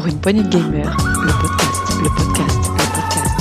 Pour une poignée de gamers, le podcast, le podcast, le podcast.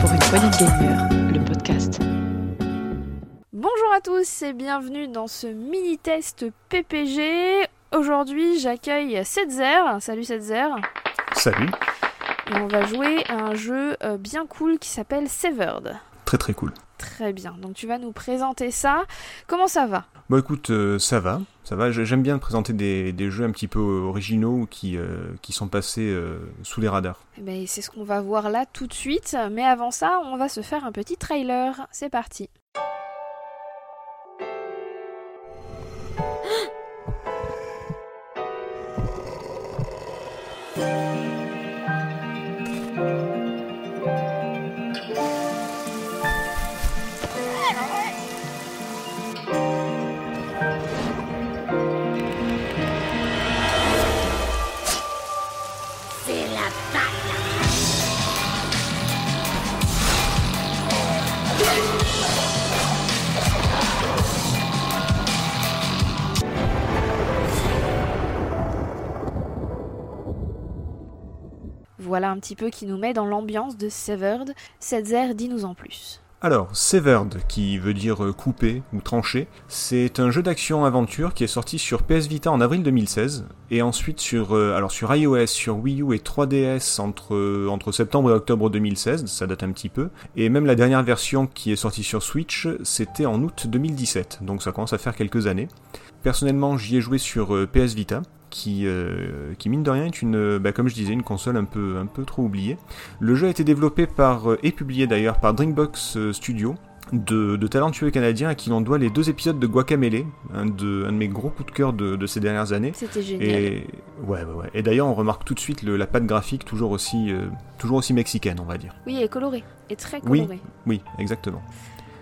Pour une poignée de gamers, le podcast. Bonjour à tous et bienvenue dans ce mini-test PPG. Aujourd'hui, j'accueille Setzer. Salut Setzer. Salut, Et on va jouer à un jeu euh, bien cool qui s'appelle Severed. très très cool. Très bien. Donc tu vas nous présenter ça. Comment ça va? Bon écoute, euh, ça va, ça va. J'ai- J'aime bien présenter des, des jeux un petit peu originaux qui, euh, qui sont passés euh, sous les radars. Eh ben, C'est ce qu'on va voir là tout de suite. Mais avant ça, on va se faire un petit trailer. C'est parti. Voilà un petit peu qui nous met dans l'ambiance de Severed. Setzer, dis-nous en plus. Alors, Severed, qui veut dire euh, couper ou trancher, c'est un jeu d'action-aventure qui est sorti sur PS Vita en avril 2016 et ensuite sur, euh, alors sur iOS, sur Wii U et 3DS entre, euh, entre septembre et octobre 2016, ça date un petit peu, et même la dernière version qui est sortie sur Switch, c'était en août 2017, donc ça commence à faire quelques années. Personnellement, j'y ai joué sur euh, PS Vita, qui, euh, qui mine de rien est une, euh, bah, comme je disais, une console un peu, un peu trop oubliée. Le jeu a été développé par, euh, et publié d'ailleurs par Drinkbox euh, Studio, de, de talentueux Canadiens à qui l'on doit les deux épisodes de Guacamele, un de, un de mes gros coups de cœur de, de ces dernières années. C'était génial. Et ouais, ouais, ouais. Et d'ailleurs, on remarque tout de suite le- la patte graphique toujours aussi, euh, toujours aussi mexicaine, on va dire. Oui, et coloré. Et très Oui. coloré. Oui, exactement.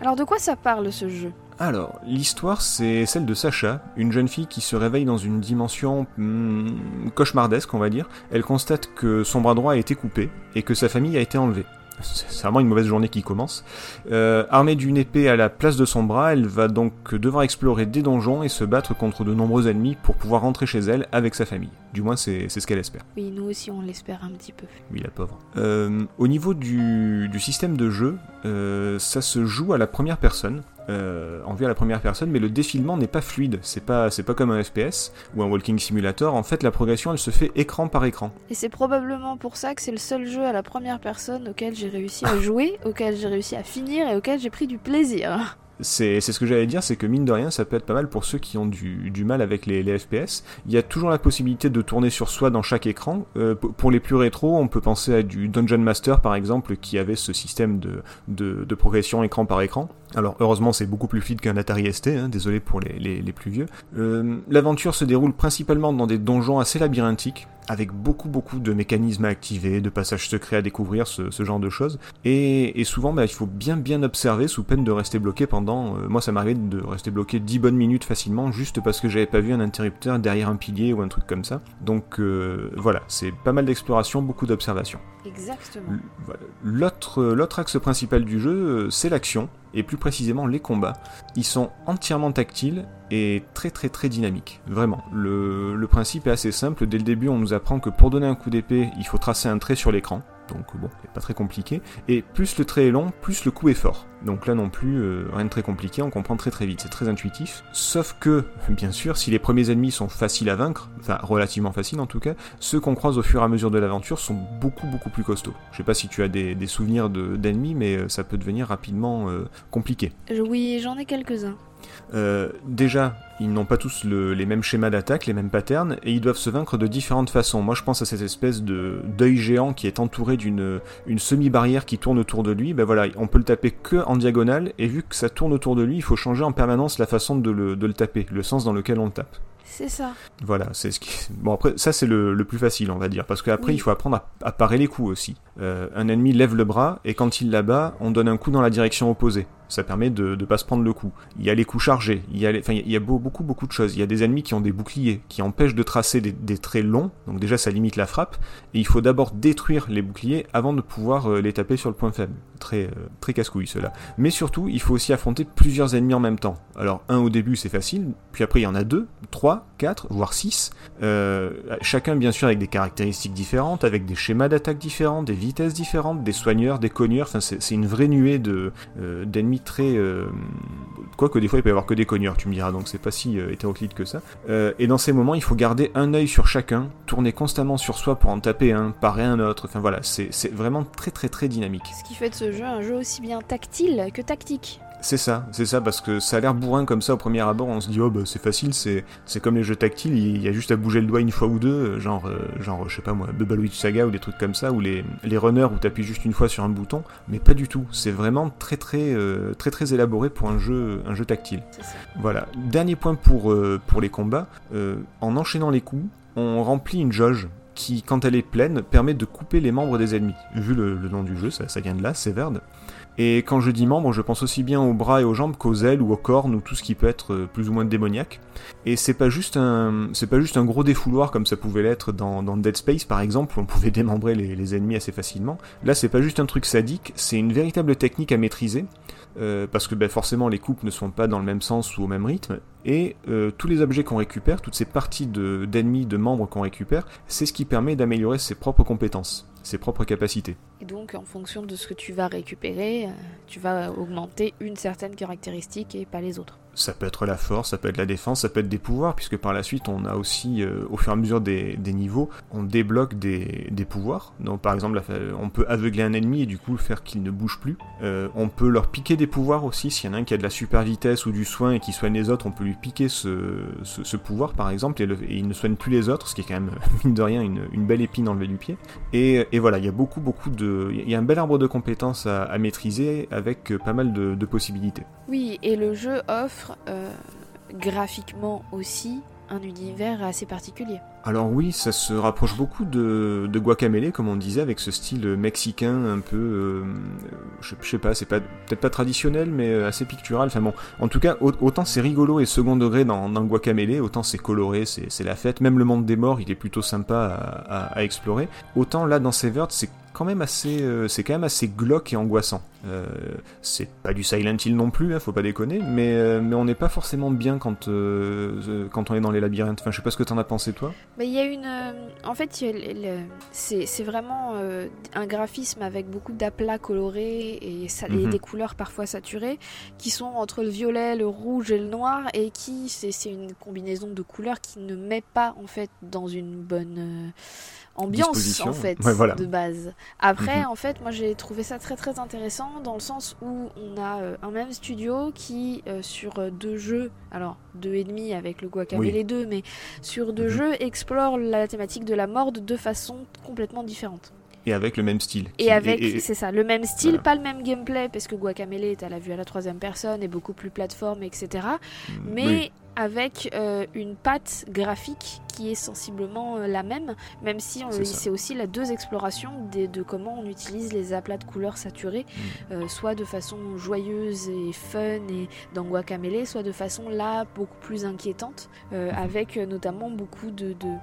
Alors de quoi ça parle ce jeu? Alors, l'histoire, c'est celle de Sacha, une jeune fille qui se réveille dans une dimension hmm, cauchemardesque, on va dire. Elle constate que son bras droit a été coupé et que sa famille a été enlevée. C'est vraiment une mauvaise journée qui commence. Euh, armée d'une épée à la place de son bras, elle va donc devoir explorer des donjons et se battre contre de nombreux ennemis pour pouvoir rentrer chez elle avec sa famille. Du moins, c'est ce qu'elle espère. Oui, nous aussi on l'espère un petit peu. Oui, la pauvre. Euh, au niveau du, du système de jeu, euh, ça se joue à la première personne, euh, en vue à la première personne, mais le défilement n'est pas fluide. C'est pas, c'est pas comme un FPS ou un walking simulator. En fait, la progression, elle se fait écran par écran. Et c'est probablement pour ça que c'est le seul jeu à la première personne auquel j'ai réussi à jouer, auquel j'ai réussi à finir et auquel j'ai pris du plaisir. C'est ce que j'allais dire, c'est que mine de rien, ça peut être pas mal pour ceux qui ont du, mal avec les, FPS. Il y a toujours la possibilité de tourner sur soi dans chaque écran. Euh, pour les plus rétro, on peut penser à du Dungeon Master par exemple, qui avait ce système de progression écran par écran. Alors heureusement, c'est beaucoup plus fluide qu'un Atari ST, hein, désolé pour les, les, les plus vieux. Euh, L'aventure se déroule principalement dans des donjons assez labyrinthiques, avec beaucoup beaucoup de mécanismes à activer, de passages secrets à découvrir, ce, ce genre de choses. Et, et souvent, bah, il faut bien bien observer sous peine de rester bloqué pendant. euh, moi, ça m'arrivait de rester bloqué 10 bonnes minutes facilement, juste parce que j'avais pas vu un interrupteur derrière un pilier ou un truc comme ça. Donc euh, voilà, c'est pas mal d'exploration, beaucoup d'observation. Exactement. L'autre axe principal du jeu, c'est l'action, et plus précisément les combats. Ils sont entièrement tactiles et très très très dynamiques. Vraiment. Le, principe est assez simple. Dès le début, on nous apprend que pour donner un coup d'épée, il faut tracer un trait sur l'écran. Donc bon, pas très compliqué. Et plus le trait est long, plus le coup est fort. Donc là non plus, euh, rien de très compliqué, on comprend très très vite, c'est très intuitif. Sauf que, bien sûr, si les premiers ennemis sont faciles à vaincre, enfin relativement faciles en tout cas, ceux qu'on croise au fur et à mesure de l'aventure sont beaucoup beaucoup plus costauds. Je sais pas si tu as des, souvenirs de- d'ennemis, mais euh, ça peut devenir rapidement euh, compliqué. Oui, j'en ai quelques-uns. Euh, déjà, ils n'ont pas tous le- les mêmes schémas d'attaque, les mêmes patterns, et ils doivent se vaincre de différentes façons. Moi, je pense à cette espèce de d'œil géant qui est entouré d'une une semi-barrière qui tourne autour de lui. Ben voilà, on peut le taper que en diagonale, et vu que ça tourne autour de lui, il faut changer en permanence la façon de le, de le taper, le sens dans lequel on le tape. C'est ça. Voilà, c'est ce qui. Bon après, ça c'est le, le plus facile, on va dire, parce qu'après Oui. il faut apprendre à, à parer les coups aussi. Euh, un ennemi lève le bras et quand il l'abat, on donne un coup dans la direction opposée. Ça permet de ne pas se prendre le coup. Il y a les coups chargés, il y a, beaucoup, beaucoup de choses. Il y a des ennemis qui ont des boucliers, qui empêchent de tracer des, des traits longs, donc déjà ça limite la frappe, et il faut d'abord détruire les boucliers avant de pouvoir euh, les taper sur le point faible. Très, euh, très casse-couille cela. Mais surtout, il faut aussi affronter plusieurs ennemis en même temps. Alors, un au début c'est facile, puis après il y en a deux, trois, quatre, voire six. Euh, chacun bien sûr avec des caractéristiques différentes, avec des schémas d'attaque différents, des vitesses différentes, des soigneurs, des cogneurs, c'est une vraie nuée de, euh, d'ennemis très... Euh, Quoique des fois il peut y avoir que des cogneurs, tu me diras, donc c'est pas si euh, hétéroclite que ça. Et dans ces moments, il faut garder un œil sur chacun, tourner constamment sur soi pour en taper un, parer un autre, enfin voilà, c'est vraiment très très très dynamique. Ce qui fait de ce jeu un jeu aussi bien tactile que tactique. C'est ça, c'est ça, parce que ça a l'air bourrin comme ça au premier abord, on se dit oh bah c'est facile, c'est c'est comme les jeux tactiles, il y a juste à bouger le doigt une fois ou deux, euh, genre euh, genre je sais pas moi, Bubble Witch Saga ou des trucs comme ça, ou les, les runners où t'appuies juste une fois sur un bouton, mais pas du tout, c'est vraiment très très euh, très très élaboré pour un jeu un jeu tactile. Ça. Voilà, dernier point pour, euh, pour les combats, en enchaînant les coups, on remplit une jauge qui, quand elle est pleine, permet de couper les membres des ennemis. Vu le, nom du jeu, ça, vient de là, Severed. Et quand je dis membres, je pense aussi bien aux bras et aux jambes qu'aux ailes ou aux cornes ou tout ce qui peut être euh, plus ou moins démoniaque. Et c'est pas juste un, c'est pas juste un gros défouloir comme ça pouvait l'être dans, Dead Space par exemple où on pouvait démembrer les ennemis assez facilement. Là, c'est pas juste un truc sadique, c'est une véritable technique à maîtriser. Euh, parce que ben, forcément les coupes ne sont pas dans le même sens ou au même rythme, et euh, tous les objets qu'on récupère, toutes ces parties de- d'ennemis, de, membres qu'on récupère, c'est ce qui permet d'améliorer ses propres compétences, ses propres capacités. Et donc, en fonction de ce que tu vas récupérer, euh, tu vas augmenter une certaine caractéristique et pas les autres. Ça peut être la force, ça peut être la défense, ça peut être des pouvoirs, puisque par la suite on a aussi, euh, au fur et à mesure des, des niveaux, on débloque des, des pouvoirs. Donc par exemple, on peut aveugler un ennemi et du coup faire qu'il ne bouge plus. Euh, on peut leur piquer des pouvoirs aussi, s'il y en a un qui a de la super vitesse ou du soin et qui soigne les autres, on peut lui piquer ce, ce, ce pouvoir par exemple, et, le- et il ne soigne plus les autres, ce qui est quand même, mine de rien, une, une belle épine enlevée du pied. Et, et voilà, il y a beaucoup, beaucoup de... Il y a un bel arbre de compétences à, maîtriser avec euh, pas mal de, de possibilités. Oui, et le jeu offre euh, graphiquement aussi un univers assez particulier. Alors oui, ça se rapproche beaucoup de, de Guacamele, comme on disait, avec ce style mexicain un peu, euh, je, sais pas, c'est peut-être pas traditionnel, mais assez pictural. Enfin bon, en tout cas, au- autant c'est rigolo et second degré dans, dans Guacamele, autant c'est coloré, c'est la fête. Même le monde des morts, il est plutôt sympa à, à- à explorer. Autant là, dans Severed, c'est quand même assez, euh, c'est quand même assez glauque et angoissant. Euh, c'est pas du Silent Hill non plus, hein, faut pas déconner, mais euh, mais on n'est pas forcément bien quand euh, quand on est dans les labyrinthes. Enfin, je sais pas ce que t'en as pensé toi. Mais il y a une. en fait, c'est vraiment un graphisme avec beaucoup d'aplats colorés et, ça- et Mhm. des couleurs parfois saturées qui sont entre le violet, le rouge et le noir et qui. C'est c'est une combinaison de couleurs qui ne met pas en fait dans une bonne. Ambiance en fait Ouais, voilà. de base après Mhm. en fait moi j'ai trouvé ça très très intéressant dans le sens où on a euh, un même studio qui euh, sur euh, deux jeux alors deux et demi avec le Guacamole Oui. les deux mais sur deux Mhm. jeux explore la thématique de la mort de deux façons complètement différentes. Et avec le même style. Et avec, et- c'est ça, le même style, Voilà. pas le même gameplay, parce que Guacamele est à la vue à la troisième personne et beaucoup plus plateforme, etc. Mais oui. Avec euh, une patte graphique qui est sensiblement euh, la même, même si on- C'est aussi la deux explorations des- de comment on utilise les aplats de couleurs saturés, Mm. euh, soit de façon joyeuse et fun et dans Guacamele, soit de façon là beaucoup plus inquiétante, euh, Mhm. avec euh, notamment beaucoup de, de,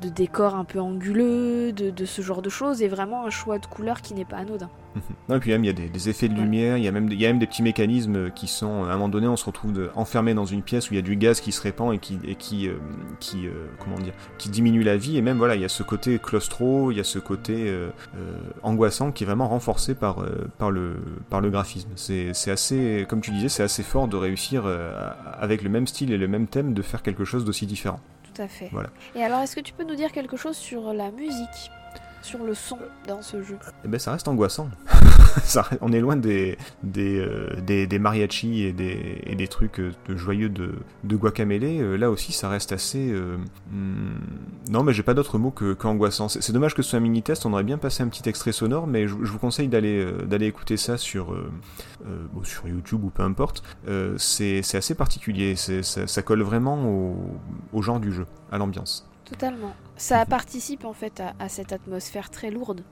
de décors un peu anguleux, de, de ce genre de choses, et vraiment un choix de couleurs qui n'est pas anodin. Non, et puis même il y a des, des effets de lumière, il y, a même, il y a même des petits mécanismes qui sont, à un moment donné, on se retrouve de- enfermé dans une pièce où il y a du gaz qui se répand et qui, et qui, euh, qui euh, comment dire, qui diminue la vie, et même voilà, il y a ce côté claustro, il y a ce côté euh, euh, angoissant qui est vraiment renforcé par, euh, par, le, par le graphisme. C'est assez, comme tu disais, c'est assez fort de réussir euh, avec le même style et le même thème de faire quelque chose d'aussi différent. Tout à fait. Voilà. Et alors, est-ce que tu peux nous dire quelque chose sur la musique, sur le son dans ce jeu Eh ben, ça reste angoissant. On est loin des, des, euh, mariachis et des, des trucs euh, joyeux de, de. Euh, là aussi, ça reste assez. euh, hmm, Non, mais j'ai pas d'autre mot que, que angoissant. C'est dommage que ce soit un mini-test. On aurait bien passé un petit extrait sonore, mais je, vous conseille d'aller écouter ça sur, sur YouTube ou peu importe. C'est c'est assez particulier. Ça, ça colle vraiment au, au genre du jeu, à l'ambiance. Totalement. Ça Mhm. participe en fait à, à cette atmosphère très lourde.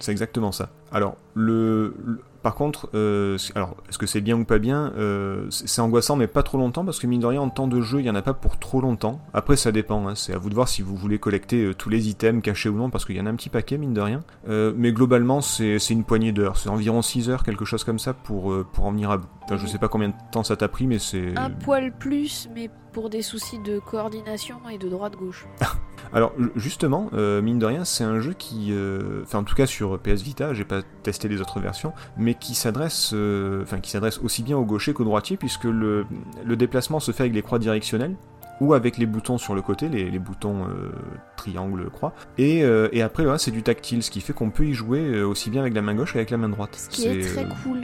C'est exactement ça. Alors, le, le- par contre, euh, alors, est-ce que c'est bien ou pas bien euh, C'est angoissant, mais pas trop longtemps, parce que mine de rien, en temps de jeu, il y en a pas pour trop longtemps. Après, ça dépend, hein, c'est à vous de voir si vous voulez collecter euh, tous les items cachés ou non, parce qu'il y en a un petit paquet, mine de rien. Mais globalement, c'est une poignée d'heures, c'est environ 6 heures, quelque chose comme ça, pour, pour en venir à bout. Enfin, je sais pas combien de temps ça t'a pris, mais c'est... Un poil plus, mais pour des soucis de coordination et de droite-gauche. Alors ju- justement, euh, mine de rien, c'est un jeu qui, euh, enfin en tout cas sur PS Vita, j'ai pas testé les autres versions, mais qui s'adresse, euh, enfin qui s'adresse aussi bien au gaucher qu'au droitier, puisque le, le déplacement se fait avec les croix directionnelles ou avec les boutons sur le côté, les, les boutons euh, triangle, croix, et, euh, et après là c'est du tactile, ce qui fait qu'on peut y jouer euh, aussi bien avec la main gauche qu'avec la main droite. Ce qui est très cool.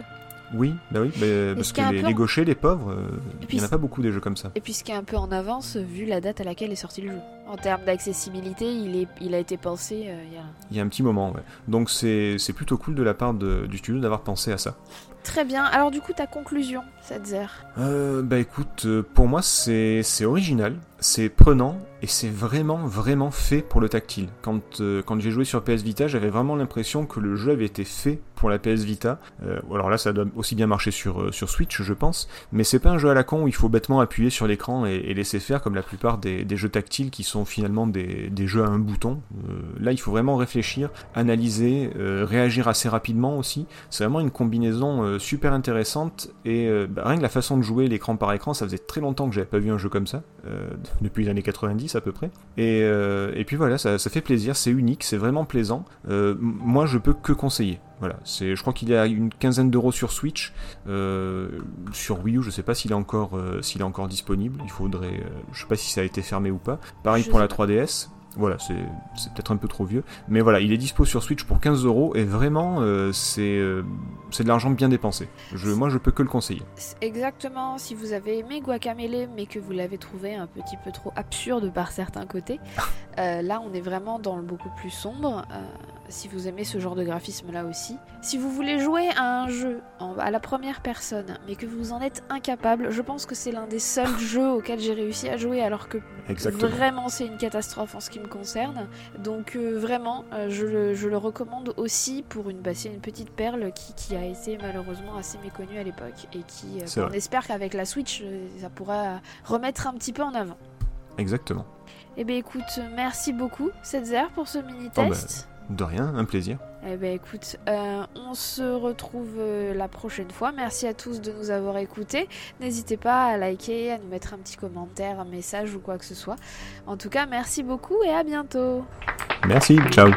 Oui, bah oui, bah, parce ce que les, peu les en- gauchers, les pauvres, il puis y en a pas beaucoup des jeux comme ça. Et puis ce qui est un peu en avance, vu la date à laquelle est sorti le jeu. En termes d'accessibilité, il, est, il a été pensé euh, il y a... Il y a un petit moment, ouais. Donc c'est plutôt cool de la part de- du studio d'avoir pensé à ça. Très bien. Alors du coup, ta conclusion, Setzer Euh, bah écoute, euh, pour moi c'est c'est original, c'est prenant et c'est vraiment vraiment fait pour le tactile. Quand, euh, quand j'ai joué sur PS Vita, j'avais vraiment l'impression que le jeu avait été fait pour la PS Vita. Euh, alors là, ça doit aussi bien marcher sur, euh, sur Switch, je pense, mais c'est pas un jeu à la con où il faut bêtement appuyer sur l'écran et, et laisser faire comme la plupart des, des jeux tactiles qui sont finalement des, des jeux à un bouton. Euh, là, il faut vraiment réfléchir, analyser, euh, réagir assez rapidement aussi. C'est vraiment une combinaison euh, super intéressante et bah, rien que la façon de jouer l'écran par écran, ça faisait très longtemps que j'avais pas vu un jeu comme ça, depuis les années 90 à peu près. Et, et puis voilà, ça, ça fait plaisir, c'est unique, c'est vraiment plaisant. Moi, je peux que conseiller. Voilà, c'est, je crois qu'il y a une quinzaine d'euros sur Switch, euh, sur Wii U, je sais pas s'il est encore, euh, s'il est encore disponible. Il faudrait, euh, je sais pas si ça a été fermé ou pas. Pareil Je pour la 3DS. Voilà, c'est, c'est peut-être un peu trop vieux, mais voilà, il est dispo sur Switch pour 15 euros et vraiment, c'est, c'est de l'argent bien dépensé. Je, moi, je peux que le conseiller. Exactement, si vous avez aimé Guacamele mais que vous l'avez trouvé un petit peu trop absurde par certains côtés, là on est vraiment dans le beaucoup plus sombre. euh, si vous aimez ce genre de graphisme là aussi. Si vous voulez jouer à un jeu en- à la première personne mais que vous en êtes incapable, je pense que c'est l'un des seuls jeux auxquels j'ai réussi à jouer alors que Exactement. Vraiment, c'est une catastrophe en ce qui me concerne. Donc euh, vraiment, euh, je, le, je le recommande aussi pour une, bah, une petite perle qui, qui a été malheureusement assez méconnue à l'époque et qui, euh, C'est on espère qu'avec la Switch, ça pourra remettre un petit peu en avant. Exactement. Eh bien écoute, merci beaucoup Setzer pour ce Oh, mini-test. De rien, un plaisir. Eh ben écoute, euh, on se retrouve euh, la prochaine fois. Merci à tous de nous avoir écoutés. N'hésitez pas à liker, à nous mettre un petit commentaire, un message ou quoi que ce soit. En tout cas, merci beaucoup et à bientôt. Merci, ciao.